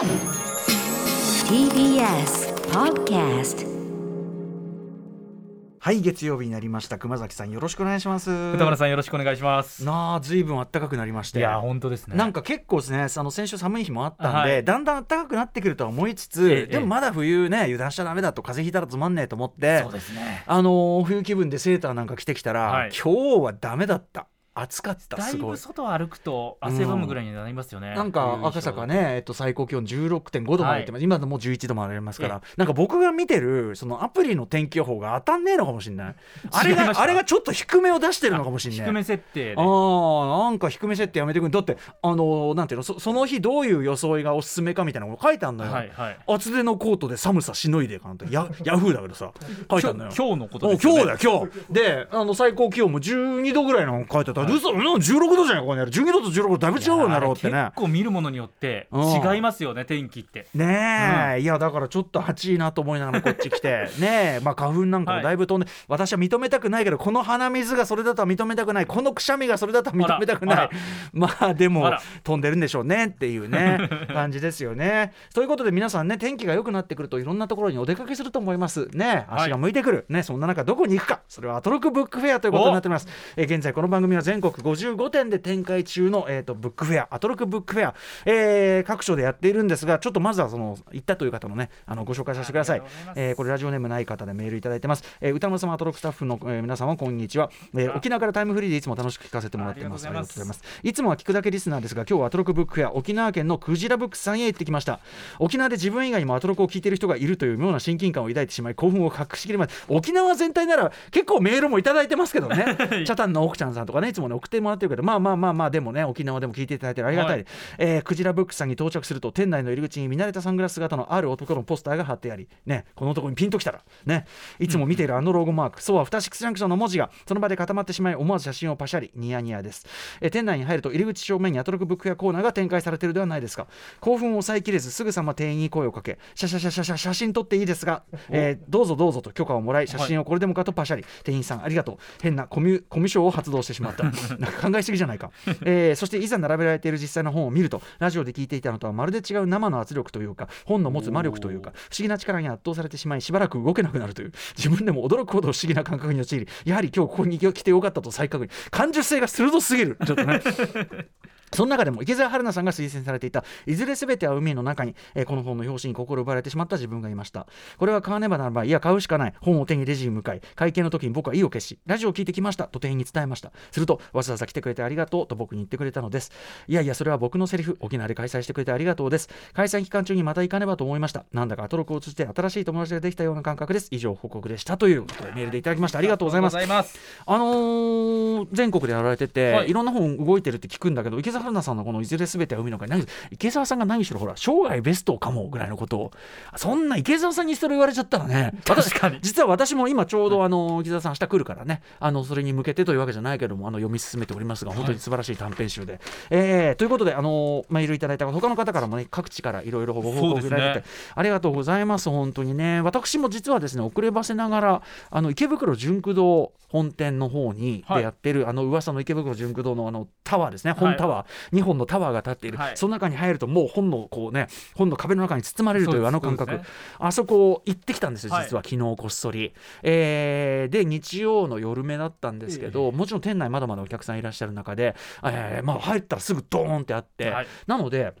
TBS Podcast はい月曜日になりました。熊崎さんよろしくお願いします。歌丸さんよろしくお願いします。なあずいぶん暖かくなりまして。いや本当ですね。なんか結構ですねあの先週寒い日もあったんで、はい。だんだん暖かくなってくるとは思いつつ、ええ。でもまだ冬ね油断しちゃダメだと風邪ひいたらつまんねえと思ってそうですね。あのー冬気分でセーターなんか着てきたら、はい。今日はダメだった暑かっただいすごい。ぶ外歩くと汗ばむぐらいになりますよね。なんか赤坂ね、えっと、最高気温16.5度までい。ってます、今でもう11度までありますから、なんか僕が見てるそのアプリの天気予報が当たんねえのかもしれない。あれがあれがちょっと低めを出してるのかもしれない低め設定で。あーなんか低め設定やめてくれだってあのーなんていうのそその日どういう装いがおすすめかみたいなのが書いてあるのよ、はいはい。厚手のコートで寒さしのいでかなんて。ヤヤフーだけどさ書いてあるのよ。今日のことおですよね。今日だよ今日。であの最高気温も12度ぐらいの書いてあったら嘘うん16度じゃないここにある12度と16度だいぶ違うようになろうってね。結構見るものによってうん違いますよね天気って。ねえ、いやだからちょっと暑いなと思いながらこっち来て。ねえ。まあ花粉なんかもだいぶ飛んで、私は認めたくないけどこの鼻水がそれだとは認めたくない。このくしゃみがそれだとは認めたくない。まあでも飛んでるんでしょうねっていうね 感じですよね。ということで皆さんね天気が良くなってくるといろんなところにお出かけすると思います。ねはい。足が向いてくる、ねそんな中どこに行くか。それはアトロクブックフェアということになっております。えー現在この番組は全国55店で展開中の、えー、とブックフェアアトロクブックフェア、えー各所でやっているんですがちょっとまずはその行ったという方のねあのご紹介させてください。えーこれラジオネームない方でメールいただいてます、えー歌丸様アトロクスタッフの、えー皆様こんにちは、えー沖縄からタイムフリーでいつも楽しく聞かせてもらっています。ありがとうございます。いつもは聞くだけリスナーですが今日はアトロクブックフェア沖縄県のクジラブックスさんへ行ってきました。沖縄で自分以外にもアトロクを聞いている人がいるという妙な親近感を抱いてしまい興奮を隠しきれません。沖縄全体なら結構メールもいただいてますけどね。チャタンの奥ちゃんさんとかねいつもね送ってもらってるけどまあまあまあまあでもね沖縄でも聞いていただいてありがたい、はい。えークジラブックスさんに到着すると店内の入り口に見慣れたサングラス姿のある男のポスターが貼ってありねこの男にピンときたらねいつも見ているあのロゴマーク、そうはフタシックスジャンクションの文字がその場で固まってしまい思わず写真をパシャリニヤニヤです、えー店内に入ると入り口正面にアトロクブックフェアコーナーが展開されているではないですか。興奮を抑えきれずすぐさま店員に声をかけシャシャシャシャシャ写真撮っていいですが、えーどうぞどうぞと許可をもらい写真をこれでもかとパシャリ、店員さんありがとう変なコミュコミュ障を発動してしまった考えすぎじゃないか、えーそしていざ並べられている実際の本を見るとラジオで聞いていたのとはまるで違う生の圧力というか本の持つ魔力というか不思議な力に圧倒されてしまいしばらく動けなくなるという自分でも驚くほど不思議な感覚に陥りやはり今日ここに来てよかったと再確認感受性が鋭すぎるちょっとねその中でも池澤春菜さんが推薦されていた「いずれすべては海の中に」えーこの本の表紙に心奪われてしまった自分がいました。これは買わねばならばいや買うしかない。本を手にレジに向かい会計の時に僕は意を決しラジオを聞いてきました。と店員に伝えました。するとわざわざ来てくれてありがとうと僕に言ってくれたのです。いやいやそれは僕のセリフ。沖縄で開催してくれてありがとうです。開催期間中にまた行かねばと思いました。なんだかアトロクを通じて新しい友達ができたような感覚です。以上報告でしたということでメールでいただきました。ありがとうございます。ありがとうございます。あのー全国でやられてて、はい。い、ろんな本動いてるって聞くんだけど池澤春菜さんのこの「いずれすべては海の中に」何池澤さんが何しろほら生涯ベストかもぐらいのことを。そんな池澤さんにそれ言われちゃったらね私 確かに。実は私も今ちょうどあの池澤さん明日来るからねあのそれに向けてというわけじゃないけどもあの読み進めておりますが本当に素晴らしい短編集で、えーということであのメールいただいた他の方からもね各地からいろいろご報告いただいてて、ありがとうございます本当にね。私も実はですね遅ればせながらあの池袋純駆堂本店の方にはいでやってる、あの噂の池袋純駆堂のあのタワーですね本タワー、2本のタワーが立っている、はい。その中に入るともう本のこうね本の壁の中に包まれるというあの感覚、ね。あそこ行ってきたんですよはい。実は昨日こっそり、えーで日曜の夜目だったんですけど、ええ。もちろん店内まだまだお客さんいらっしゃる中で、えーまあ、入ったらすぐドーンってあって、はい。なので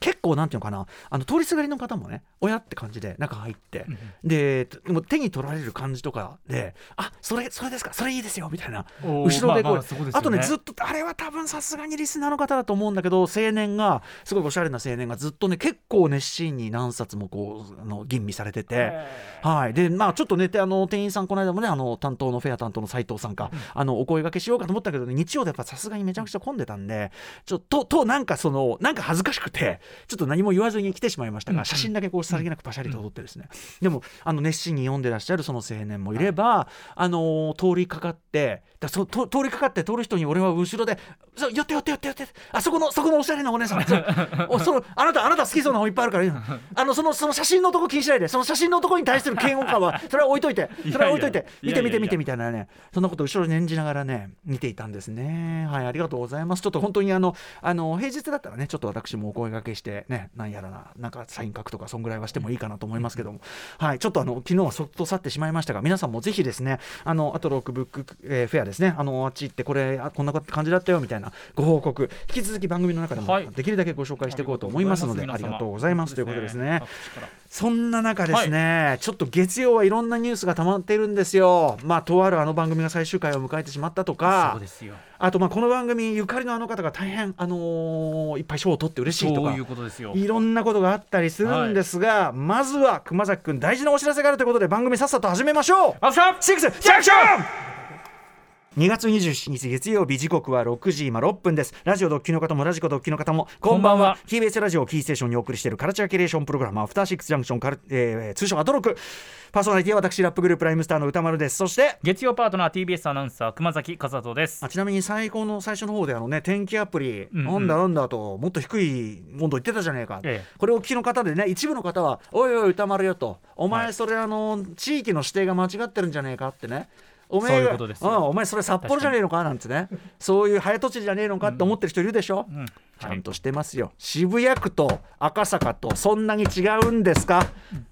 結構なんていうのかなあの通りすがりの方もね親って感じで中入って、でもう手に取られる感じとかであそれそれですかそれいいですよみたいな。後ろでこう,、まあまあねあとね。ずっとあれは多分さすがにリスナーの方だと思うんだけど青年がすごいおしゃれな青年がずっとね結構熱心に何冊もこうあの吟味されてて。はい、でまあちょっとねてあの店員さんこの間もねあの担当のフェア担当の斉藤さんか、あのお声掛けしようかと思ったけど、ね、日曜でやっぱさすがにめちゃくちゃ混んでたんでちょっととなんかそのなんか恥ずかしくてちょっと何も言わずに来てしまいましたが、うん。写真だけこうさりげなくパシャリと撮ってですね、でもあの熱心に読んでらっしゃるその青年もいれば、あの通りかかってだそと通りかかって通る人に俺は後ろで「そう寄って寄って寄って寄ってあそこのそこのおしゃれなお姉さん。そ そのあなたあなた好きそうな本いっぱいあるから あのそのその写真のとこ気にしないでその写真のとこに対する嫌悪感は それは置いといてそれは置いといて見て見て見てみたいなね。そんなこと後ろに念じながらね見ていたんですね。はいありがとうございます。ちょっと本当にあのあの平日だったらねちょっと私もお声掛けしてねなんやらななんかサイン書くとかそんぐらいはしてもいいかなと思いますけども、はいちょっとあの昨日はそっと去ってしまいましたが皆さんもぜひですねあのアトロックブック、えー、フェアですねあのあっち行ってこれあこんな感じだったよみたいなご報告引き続き番組の中でもできるだけご紹介していこうと思いますので、ありがとうございます。ということですね。そんな中ですね、はい、ちょっと月曜はいろんなニュースが溜まっているんですよ。まあ、とあるあの番組が最終回を迎えてしまったとか、あとまあこの番組ゆかりのあの方が大変、あのー、いっぱい賞を取って嬉しいとか。いろんなことがあったりするんですが、はい、まずは熊崎君大事なお知らせがあるということで番組さっさと始めましょう。シックスジャクション2月27日月曜日時刻は6時今6分です。ラジオドッキの方もラジコドッキの方もこんばんは。TBS ラジオキーステーションにお送りしているカルチャーキュレーションプログラムアフターシックスジャンクションカル、えー、通称アトロク。パーソナリティは私ラップグループライムスターの歌丸です。そして月曜パートナー TBS アナウンサー熊崎和人です。あちなみに最高の最初の方であのね天気アプリ、うんうん、なんだなんだともっと低い温度言ってたじゃねえか、ええ、これを聞きの方でね一部の方はおいおい歌丸よと。お前それ、あの地域の指定が間違ってるんじゃねえかってねお前がうお前それ札幌じゃねえのかなんてね。そういう早とちりじゃねえのかって思ってる人いるでしょ、うん。うん、ちゃんとしてますよ、はい、渋谷区と赤坂とそんなに違うんですか、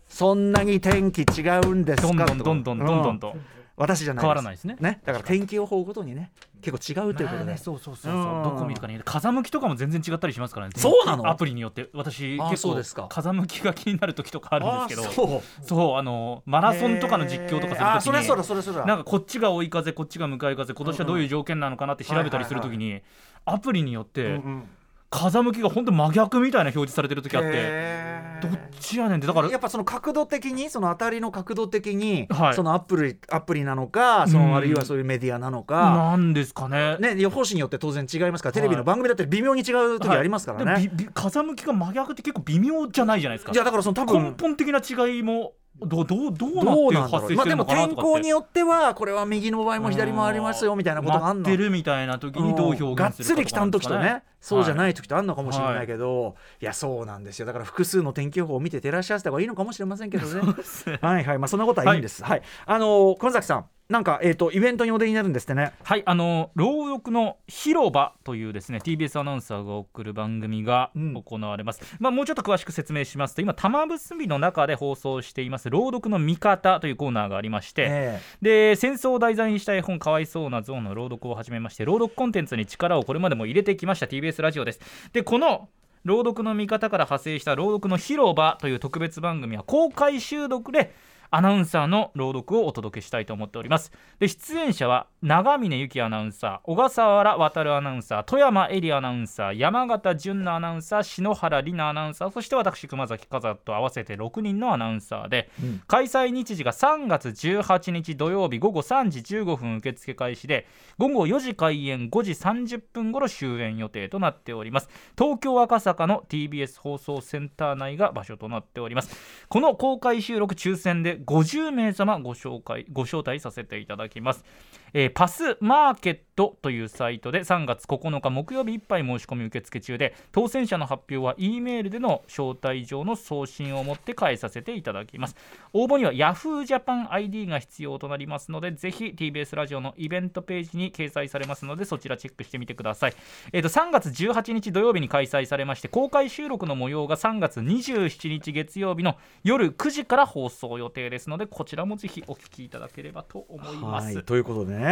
そんなに天気違うんですか？どんどんどんどんどんどんと、私じゃない変わらないですね。ね。だから天気予報ごとにね結構違うということで、ね、そうそうそうそう、どこ見るかに風向きとかも全然違ったりしますからね。そうなの？アプリによって。私結構風向きが気になる時とかあるんですけど。そうあのマラソンとかの実況とかする時になんかこっちが追い風こっちが向かい風今年はどういう条件なのかなって調べたりする時にアプリによって、うんうん風向きが本当真逆みたいな表示されてる時あってどっちやねんってだからやっぱその角度的にその当たりの角度的に、はい、そのアプリアプリなのかそのあるいはそういうメディアなのか、なんですかね。ね予報士によって当然違いますからテレビの番組だったら微妙に違う時ありますからね、はい。風向きが真逆って結構微妙じゃないじゃないですか。いやだからその多分根本的な違いもどどどうなってまあ、でも天候によってはこれは右の場合も左もありますよみたいなことがあってるみたいな時にどう表現するか、がっつり来た時とねそうじゃない時とあるのかもしれないけど、はい、いやそうなんですよ。だから複数の天気予報を見て照らし合わせた方がいいのかもしれませんけどね。はいはい。まあそんなことはいいんです、はい、はい、あの熊崎さんなんか、えーと、イベントにお出になるんですってね。はい。あの朗読の広場というですね TBS アナウンサーが送る番組が行われます、うん、まあ、もうちょっと詳しく説明しますと今玉結びの中で放送しています朗読の見方というコーナーがありまして、えー、で戦争を題材にした絵本かわいそうなゾーンの朗読を始めまして朗読コンテンツに力をこれまでも入れてきました TBS ラジオです。でこの朗読の見方から派生した朗読の広場という特別番組は公開収録でアナウンサーの朗読をお届けしたいと思っております。で出演者は長峰由紀アナウンサー小笠原渉アナウンサー富山絵里アナウンサー山形純奈アナウンサー篠原里奈アナウンサーそして私熊崎和と合わせて6人のアナウンサーで、うん、開催日時が3月18日土曜日午後3時15分受付開始で午後4時開演5時30分頃終演予定となっております。東京赤坂の TBS 放送センター内が場所となっております。この公開収録抽選で50名様ご紹介ご招待させていただきます、えー、パスマーケットというサイトで3月9日木曜日いっぱい申し込み受付中で当選者の発表は E メールでの招待状の送信をもって返させていただきます応募には Yahoo! ジャパン ID が必要となりますのでぜひ TBS ラジオのイベントページに掲載されますのでそちらチェックしてみてください、えーと、3月18日土曜日に開催されまして公開収録の模様が3月27日月曜日の夜9時から放送予定ですのでこちらもぜひお聞きいただければと思います。ということでね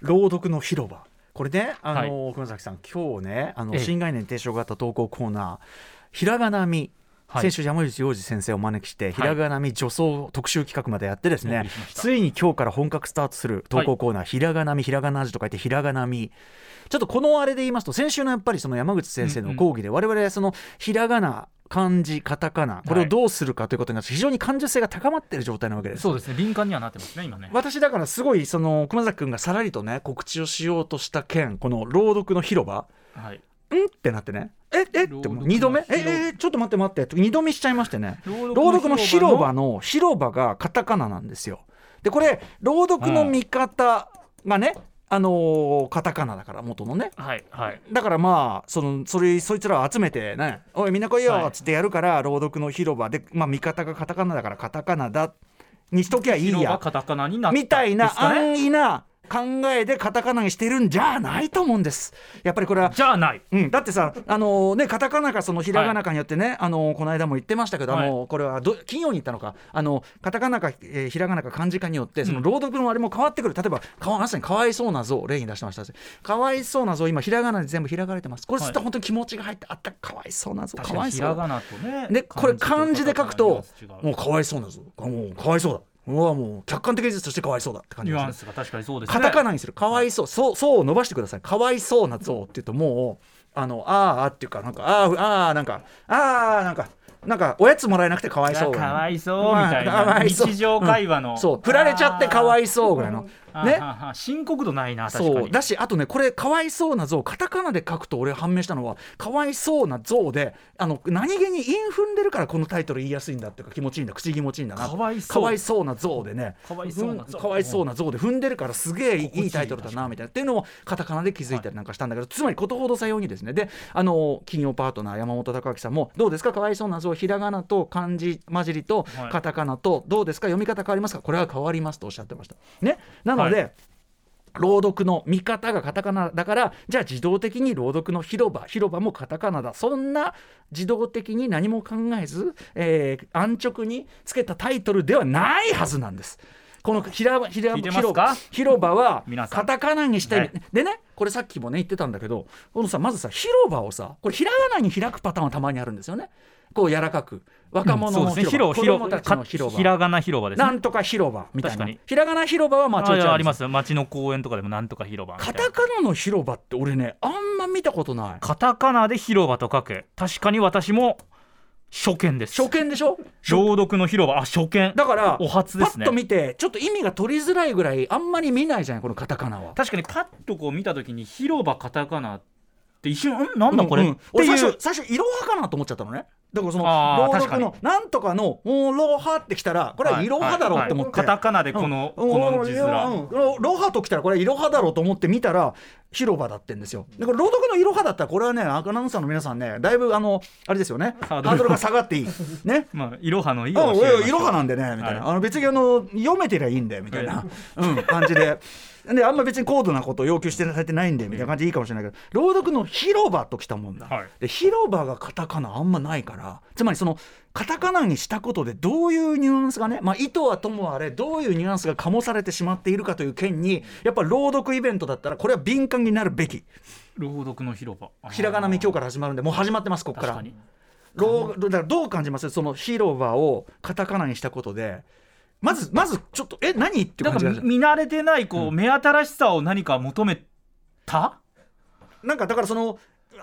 朗読の広場。これねあの、はい、熊崎さん今日ねあの新概念提唱型投稿コーナーひらがなみ。はい、先週山口洋二先生をお招きして、ひらがなみ女装特集企画までやってですね、はい、ついに今日から本格スタートする投稿コーナー、はい、ひらがなみひらがな味と書いてひらがなみ。ちょっとこのあれで言いますと先週のやっぱりその山口先生の講義で我々そのひらがな漢字カタカナこれをどうするかということになって非常に感受性が高まっている状態なわけです。そうですね。敏感にはなってますね今ね。私だからすごいその熊崎君がさらりとね告知をしようとした件この朗読の広場、はい、ん？ってなってね。ええ？って2度目？ええちょっと待って待って。2度目しちゃいましてね。朗読の広場の広場がカタカナなんですよ。でこれ朗読の見方がね、あのー、カタカナだから元のね、はいはい、だからまあそのそれそいつらを集めてね「おいみんな来いよ」っつってやるから、はい、朗読の広場で、まあ、見方がカタカナだからカタカナだにしときゃいいや。カタカナになみたいな安易な考えでカタカナにしてるんじゃないと思うんです。やっぱりこれは。じゃあない。うん、だってさ、あのね、カタカナかそのひらがなかによってね、あのこの間も言ってましたけど、あのこれはど金曜に言ったのか、あのカタカナか、えーひらがなか漢字かによって、その朗読のあれも変わってくる、例えばかわまさにかわいそうな像、例に出してました。かわいそうな像、今、ひらがなで全部開かれてます、これ、はい。すると本当に気持ちが入って、あった。かわいそうな像、かわいそう。だ。ひらがなとねで、これ、漢字で書くと、もううかわいそうな像、もうかわいそうだ。うわもう客観的事実としてかわいそうだって感じニュアンスが確かにそうですね。カタカナにする。かわいそう。そうそうを伸ばしてください。かわいそうな像って言うともうあのあーあっていうかなんかあーあーなんかあーなんかなんかおやつもらえなくてかわいそうかわいそうみたいまあかなわいそう。日常会話の、う。んそう。振られちゃってかわいそうぐらいのね。深刻度ないな確かに。そうだしあとねこれかわいそうな像カタカナで書くと俺判明したのはかわいそうな像であの何気に韻踏んでるからこのタイトル言いやすいんだっていうか気持ちいいんだ口気持ちいいんだなかわいそう。な像でね。かわいそうな像。で踏んでるからすげえいいいい。タイトルだなみたいな。っていうのをカタカナで気づいたりなんかしたんだけど、つまりことほどさようにですね。であの金曜パートナー山本隆明さんもどうですか？かわいそうな像ひらがなと漢字混じりとはい。カタカナとどうですか？読み方変わりますか？これは変わりますとおっしゃってました。ね。なので、は朗読の見方がカタカナだからじゃあ自動的に朗読の広場広場もカタカナだ。そんな自動的に何も考えず、えー安直につけたタイトルではないはずなんです。このひらひら聞いてますか？広広場は皆さん。カタカナにしたい、はい。でねこれさっきもね言ってたんだけどこのさまずさ広場をさこれひらがなに開くパターンはたまにあるんですよね。こう柔らかく若者のそうですね。広場、広子供たちの広広場。ひらがな広場ですね。なんとか広場みたいな。確かに。ひらがな広場はまあちょいちょいああります町の公園とかでもなんとか広場カタカナの広場って俺ねあんま見たことない。カタカナで広場と書く。確かに私も初見です。初見でしょ？朗読の広場。あ初見。だからお初ですね。パッと見てちょっと意味が取りづらいぐらいあんまり見ないじゃないこのカタカナは。確かにパッとこう見た時に広場カタカナって一瞬んなんだこれ、うんうん。って俺最初最初いろはかなと思っちゃったのねだからその朗読確のなんとかの「おろは」ってきたらこれはいろはだろうって思って、カタカナでこの、うん。この字面、うん。ロロハときたらこれいろはだろうと思って見たら広場だってんですよ。でこれ朗読のいろはだったらこれはねアナウンサーの皆さんねだいぶあのあれですよね。ハハードルが下がっていい。ね。まあいろはのいいあを教えましょう。いろはなんでねみたいな、はい。あの別にあの読めてりゃいいんだよみたいな、うん、感じで。であんま別に高度なことを要求してされてないんでみたいな感じでいいかもしれないけど朗読の広場ときたもんだ、はい。で広場がカタカナあんまないからつまりそのカタカナにしたことでどういうニュアンスがね、まあ、意図はともあれどういうニュアンスが醸されてしまっているかという件にやっぱ朗読イベントだったらこれは敏感になるべき。朗読の広場。ひらがなみ今日かから始まるんでもう始まってますここから。確かに。ろうだからどう感じます？その広場をカタカナにしたことで。まずまずちょっとえ何っていうなんか感じが見慣れてないこう、目新しさを何か求めた？なんかだからその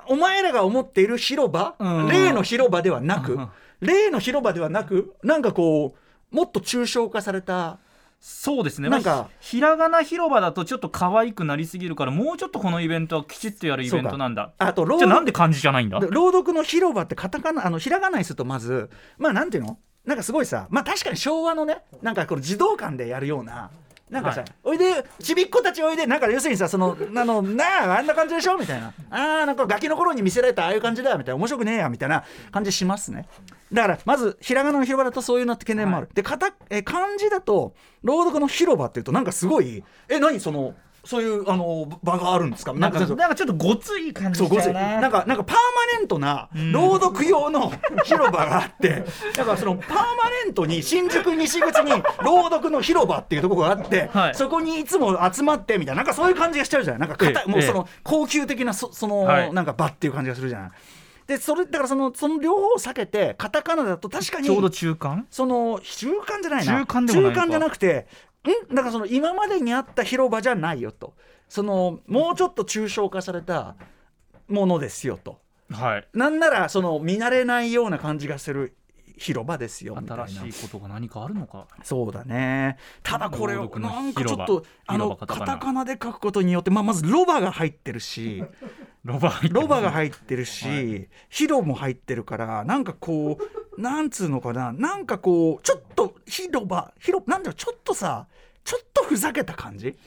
お前らが思っている広場、うん。例の広場ではなく、うん例の広場ではなくなんかこうもっと抽象化されたそうですね。なんか。まあひひらがな広場だとちょっと可愛くなりすぎるからもうちょっとこのイベントはきちっとやるイベントなんだ。あと朗じゃあなん読で漢字じゃないんだ？で朗読の広場ってカタカナあのひらがなにするとまずまあなんていうの？なんかすごいさまあ確かに昭和のねなんかこの児童館でやるようななんかさ、はい。おいでちびっ子たちおいでなんか要するにさそのあの なああんな感じでしょ？みたいな。あーなんかガキの頃に見せられたああいう感じだみたいな。面白くねえやみたいな感じしますね。だからまずひらがなの広場だとそういうのって懸念もある、でかたえ漢字だと朗読の広場っていうとなんかすごいえ何そのそういうあの場があるんですか？なんかちょっとなんかちょっとごつい感じそうごつい。だななんかなんかパーマネントな朗読用の広場があって、だからそのパーマネントに新宿西口に朗読の広場っていうところがあって、はい。そこにいつも集まってみたいななんかそういう感じがしちゃうじゃないなんかええ。もうその高級的なそその、はい。なんか場っていう感じがするじゃない。でそれだからそのその両方を避けてカタカナだと確かにちょうど中間？その中間じゃないな。中間でもないのか。中間じゃなくてんだからその今までにあった広場じゃないよと。そのもうちょっと抽象化されたものですよと。はい。なんならその見慣れないような感じがする広場ですよみたいな。新しいことが何かあるのか。そうだね。ただこれ朗読のなんかちょっ広と場あのカタカナ。で書くことによって、まあ、まずロバが入ってるし。ロバロバが入ってるし、はヒロも入ってるからなんかこうなんつうのかな。なんかこうちょっと広場広なんだろうちょっとさちょっとふざけた感じ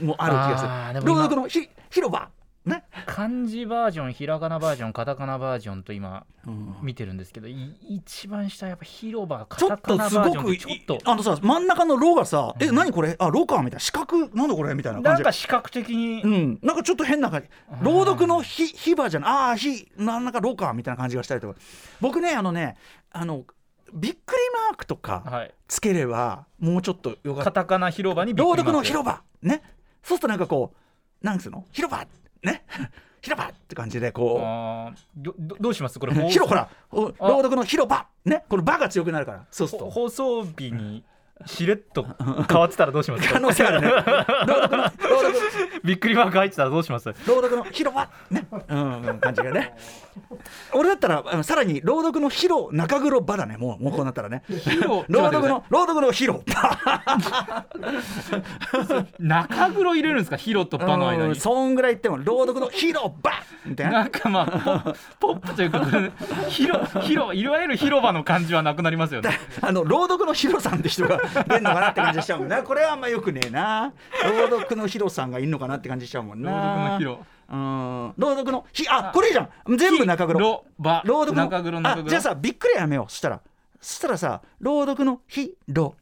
もある気がする。あーでも今朗読のひ広場ね、漢字バージョンひらがなバージョンカタカナバージョンと今うん。見てるんですけどい一番下やっぱ広場カタカナバとすごくージョンちょっと。あのさ真ん中の「ロ」がさ「え何これ？あロか」みたいな。四角？なんだこれ？みたいな感じ。なんか視覚的に。うん、なんかちょっと変な感じ。朗読のひ「ひ」ばじゃないああ「ひ」なんなんか「ロか」みたいな感じがしたりとか。僕ねあのねあのびっくりマークとかはい。つければもうちょっとよかった。カタカナ広場に朗読の広場。ね。そうするとなんかこうなんつうの？広場ね。広場って感じでこあーどどどうします？これ 広ほらお朗読の広場。ね。この場が強くなるからそうすると。放送日にしれっと変わってたらどうします？可能性あるね。びっくりマーク入ってたらどうします？朗読の広場。ね。うんうん感じがね 俺だったらさらに朗読の広中黒場だね。もうもうこうなったらね。広 朗読の朗読の広 中黒入れるんですか？広と場の間うんにそんぐらい言っても朗読の広場みたいななんかまあポップというか広広いわゆる広場の感じはなくなりますよね。あの朗読のヒロさんって人が出るのかなって感じしちゃうもんな。これはあんまよくねえな。朗読のヒロさんがいるのかなって感じしちゃうもんな。朗読のヒロうん朗読のひあこれいいじゃん。全部中黒。朗読の中黒あじゃあさびっくりやめよう。そしたら。そしたらさ朗読の広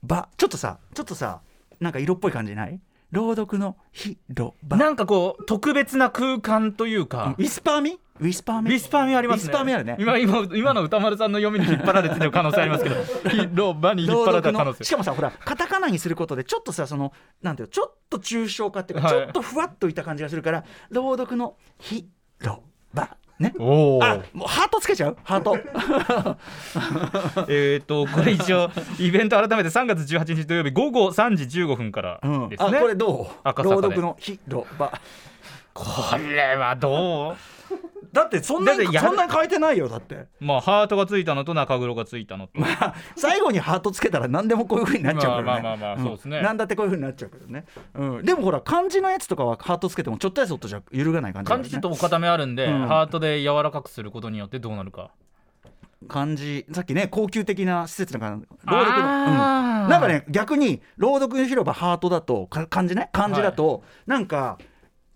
場ちょっとさちょっとさなんか色っぽい感じない？朗読の広場なんかこう特別な空間というか。ウィスパー味？ウィスパー味ウィスパー味ありますね。ウィスパー味あるね。今今今の歌丸さんの読みに引っ張られてる可能性ありますけど。広場に引っ張られた可能性。しかもさほらカタカナにすることでちょっとさそのなんていうのちょっと抽象化っていうか、はい。ちょっとふわっといった感じがするから朗読の広場ね。おおあもうハートつけちゃう？ハート。えっとこれ一応イベント改めて3月18日土曜日午後3時15分からうん。ですね、あこれどう？赤坂で。朗読の広場これはどう？だってそんなにそんなに変えてないよだって。まあハートがついたのと中黒がついたのと最後にハートつけたら何でもこういう風になっちゃうからね。まあまあまあまあそうですね。んなんだってこういう風になっちゃうけどね、うん、でもほら漢字のやつとかはハートつけてもちょっとやそっとじゃ揺るがない感じね。漢字ちょっとお固めあるんで、うん。ハートで柔らかくすることによってどうなるか。漢字さっきね高級的な施設なんか朗読の、うん、なんかね逆に朗読の広場ハートだとか漢字ね漢字だと、なんか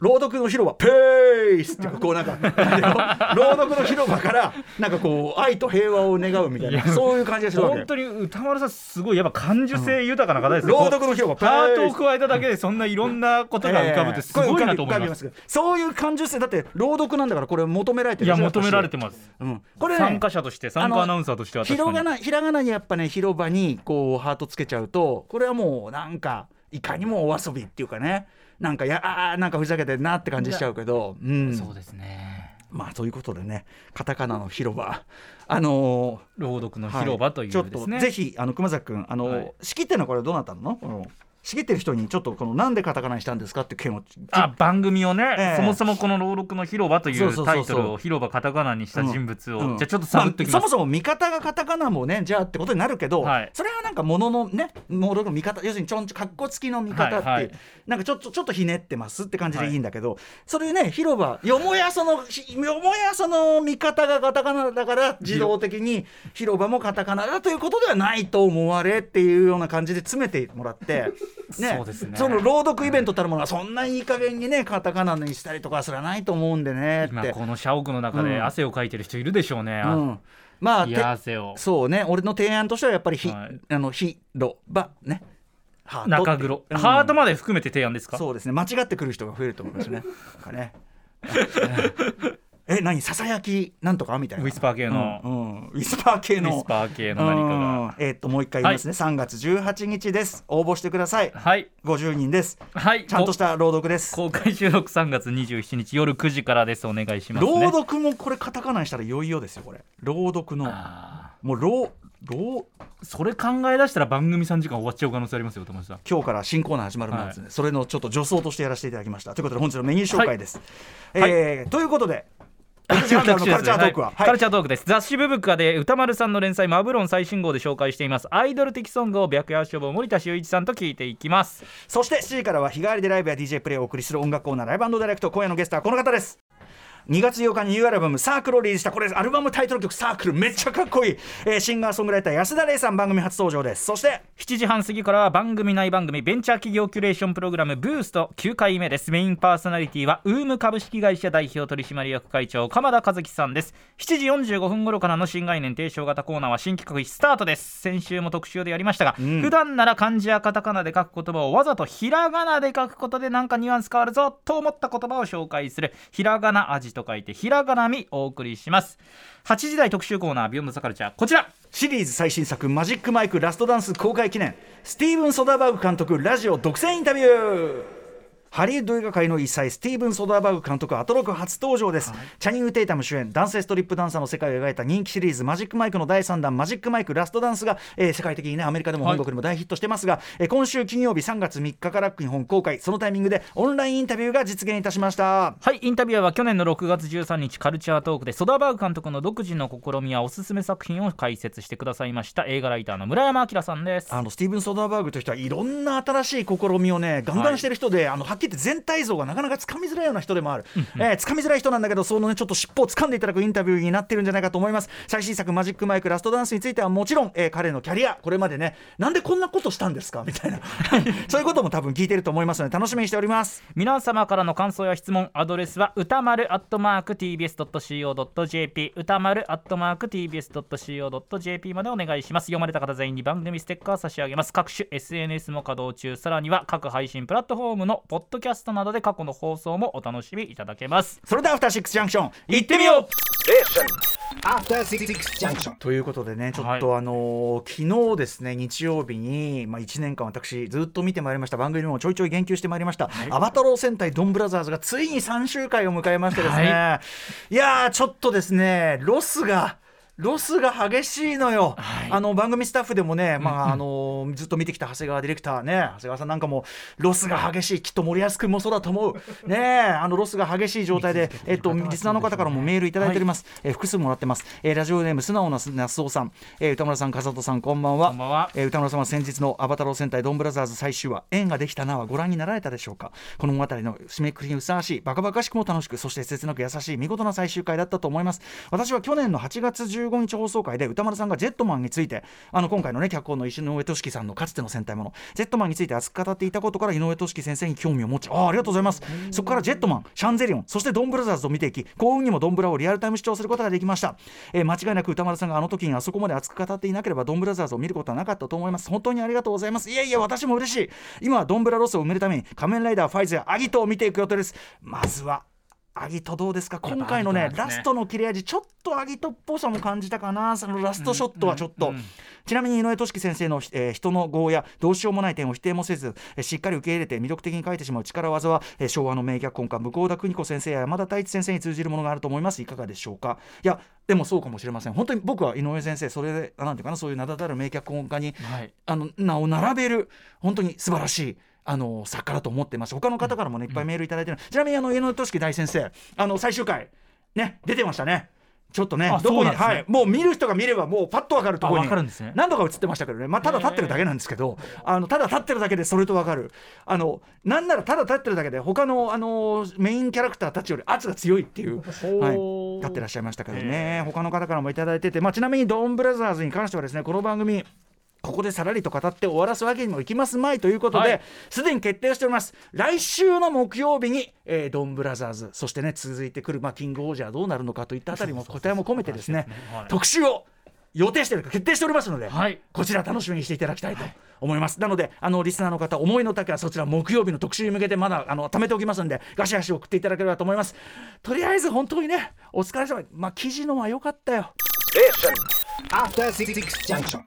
朗読の広場ペースっていうかこうなんか 朗読の広場からなんかこう愛と平和を願うみたいなそういう感じがするわけ。本当に歌丸さんすごいやっぱ感受性豊かな方ですね、朗読の広場ペハートを加えただけでそんないろんなことが浮かぶってすごいなと思います、ええこれ浮かび浮かびますそういう感受性だって朗読なんだからこれ求められてるいや求められてます、うん、これね参加者として参加アナウンサーとしては確かに。広がなひらがなにやっぱね広場にこうハートつけちゃうとこれはもうなんかいかにもお遊びっていうかねなんかやあーなんかふざけてるなって感じしちゃうけど、うん、そうですね。まあということでねカタカナの広場。あの朗読のー広場というちょっとぜひあの熊崎君あの、はい。仕切ってるのはこれどうなったの？この仕切ってる人にちょっとこのなんでカタカナにしたんですかって件をあ番組をね、ええ。そもそもこの「朗読の広場」といそうタイトルを広場カタカナにした人物を、うん。じゃあちょっと探ってきます、あそもそも味方がカタカナもねじゃあってことになるけど、はい。それはなんかもののねものの見方要するにちょんちょかっこつきの見方って、はい。はいなんかちょっとちょっとひねってますって感じでいいんだけど、それね広場よもやそのひよもやその見方がカタカナだから自動的に広場もカタカナだということではないと思われっていうような感じで詰めてもらって、ね、そうですね。その朗読イベントたるものはそんないい加減にねカタカナにしたりとかすらないと思うんでね。今この社屋の中でうん。汗をかいてる人いるでしょうね、うん、まあいてや汗を。そうね。俺の提案としてはやっぱりひ、はい。あのひろばね。ハート中黒、うん。ハートまで含めて提案ですか？そうですね。間違ってくる人が増えると思いますね。ね え何？ささやきなんとかみたいな。ウィスパー系の。うんうん。ウィスパー系ウのィスパー系の何かが。うん。えーっともう一回言いますね、3月18日です。応募してください。はい。50人です。はい。ちゃんとした朗読です。公開収録3月27日夜9時からです。お願いします、ね、朗読もこれカタカナにしたらいよいよですよこれ。朗読の。あもう朗朗ーそれ考え出したら番組3時間終わっちゃう可能性ありますよ友達さん。今日から新コーナー始まるので、はそれのちょっと助走としてやらせていただきました。ということで本日のメニュー紹介です、はい。えーということで6時半からのカルチャートークは、はい。カルチャートークです。雑誌ブブカで歌丸さんの連載マブロン最新号で紹介していますアイドル的ソングを白夜消防森田修一さんと聞いていきます。そして7時からは日替わりでライブや DJ プレイをお送りする音楽コーナーライブダイレクト今夜のゲストはこの方です2月8日にニューアルバム「サークル」をリリースしたこれアルバムタイトル曲「サークル」めっちゃかっこいい、えーシンガーソングライター安田玲さん番組初登場です。そして7時半過ぎからは番組内番組ベンチャー企業キュレーションプログラムブースト9回目です。メインパーソナリティはウーム株式会社代表取締役会長鎌田和樹さんです。7時45分頃からの新概念提唱型コーナーは新企画スタートです。先週も特集でやりましたが、ん。普段なら漢字やカタカナで書く言葉をわざとひらがなで書くことでなんかニュアンス変わるぞと思った言葉を紹介するひらがな味と書いてひらがなみお送りします。8時台特集コーナー Beyond the Culture。こちら。シリーズ最新作「マジックマイクラストダンス」公開記念。スティーブン・ソダーバーグ監督ラジオ独占インタビュー。ハリウッド映画界の異才スティーブン・ソダーバーグ監督アトロク初登場です、チャニング・テイタム主演男性ストリップダンサーの世界を描いた人気シリーズ「マジックマイク」の第3弾「マジックマイクラストダンスが」えー世界的にねアメリカでも本国でも大ヒットしてますが、えー今週金曜日3月3日から日本公開。そのタイミングでオンラインインタビューが実現いたしました。はいインタビュアーは去年の6月13日カルチャートークでソダーバーグ監督の独自の試みやおすすめ作品を解説してくださいました映画ライターの村山明さんです。あのスティーブン・ソダーバーグという人はいろんな新しい試みをねガンガンしてる人で、あのはっきり言って全体像がなかなかつかみづらいような人でもある、えーつかみづらい人なんだけどそのねちょっと尻尾を掴んでいただくインタビューになってるんじゃないかと思います。最新作「マジックマイクラストダンス」についてはもちろん、えー彼のキャリアこれまでねなんでこんなことしたんですかみたいな。そういうことも多分聞いてると思いますので楽しみにしております。皆様からの感想や質問アドレスは歌丸 TBS.CO.JP 歌丸 TBS.CO.JP までお願いします。読まれた方全員に番組ステッカー差し上げます。各種 SNS も稼働中。さらには各配信プラットフォームのポッドキャストなどで過去の放送もお楽しみいただけます。それではアフターシックスジャンクション行ってみよう。After Six Junction. ということでね、ちょっと、あのー昨日ですね、日曜日に、まあ、1年間、私、ずっと見てまいりました、番組にもちょいちょい言及してまいりました、アバタロー戦隊ドンブラザーズがついに3周回を迎えましてですね、、はいやー、ちょっとですね、ロスが。ロスが激しいのよ、あの番組スタッフでもね、まああのずっと見てきた長谷川ディレクターね長谷川さんなんかもロスが激しいきっと森保君もそうだと思う。ねあのロスが激しい状態で、えっと、リスナーの方からもメールいただいております、えー複数もらってます、えーラジオネーム素直な那須尾さん、えー宇多丸さん風戸さんこんばんは。こんばんは。えー宇多丸さんは先日の「暴太郎戦隊ドンブラザーズ」最終話「縁ができたな」はご覧になられたでしょうか。この物語の締めくくりにふさわしいバカバカしくも楽しくそして切なく優しい見事な最終回だったと思います私は去年の8月15日放送回で歌丸さんがジェットマンについてあの今回のね脚本の石上俊樹さんのかつての戦隊もの。ジェットマンについて熱く語っていたことから井上俊樹先生に興味を持ちああありがとうございます。そこからジェットマンシャンゼリオンそしてドンブラザーズを見ていき幸運にもドンブラをリアルタイム視聴することができました、えー間違いなく歌丸さんがあの時にあそこまで熱く語っていなければドンブラザーズを見ることはなかったと思います。本当にありがとうございます。いやいや私も嬉しい。今はドンブラロスを埋めるために仮面ライダーファイズやアギトを見ていく予定です。まずはアギトどうですか？今回のねね。ラストの切れ味ちょっとアギトっぽさも感じたかな。そのラストショットはちょっと、うんうん。ちなみに井上俊樹先生の、えー人の業やどうしようもない点を否定もせず、えーしっかり受け入れて魅力的に書いてしまう力技は、えー昭和の名脚本家向田邦子先生や山田太一先生に通じるものがあると思います。いかがでしょうか？いやでもそうかもしれません。本当に僕は井上先生それでなんていうかなそういう名だたる名脚本家にはい。あの名を並べる本当に素晴らしいあの作家だと思ってます。他の方からもねいっぱいメールいただいてる、ちなみにあの井上俊樹大先生あの最終回ね出てましたね。ちょっとねあどこに、ね。はい。もう見る人が見ればもうパッとわかるところあにわかるんですね。何度か映ってましたけどね、まあ、ただ立ってるだけなんですけど、あのただ立ってるだけでそれとわかる。あのなんならただ立ってるだけで他のあのメインキャラクターたちより圧が強いっていう、はい、立ってらっしゃいましたけどね。他の方からもいただいてて、まあ、ちなみにドンブラザーズに関してはですねこの番組ここでさらりと語って終わらすわけにもいきますまいということはい。ですで、に決定しております。来週の木曜日に、えードンブラザーズそしてね続いてくる、まあ、キングオージャーどうなるのかといったあたりも答えも込めてですねはい。特集を予定しているか決定しておりますので、はい。こちら楽しみにしていただきたいと思います、なのであのリスナーの方思いの丈はそちら木曜日の特集に向けてまだあの貯めておきますのでガシガシ送っていただければと思います。とりあえず本当にねお疲れ様。まあ記事のは良かったよ。After Six Junction.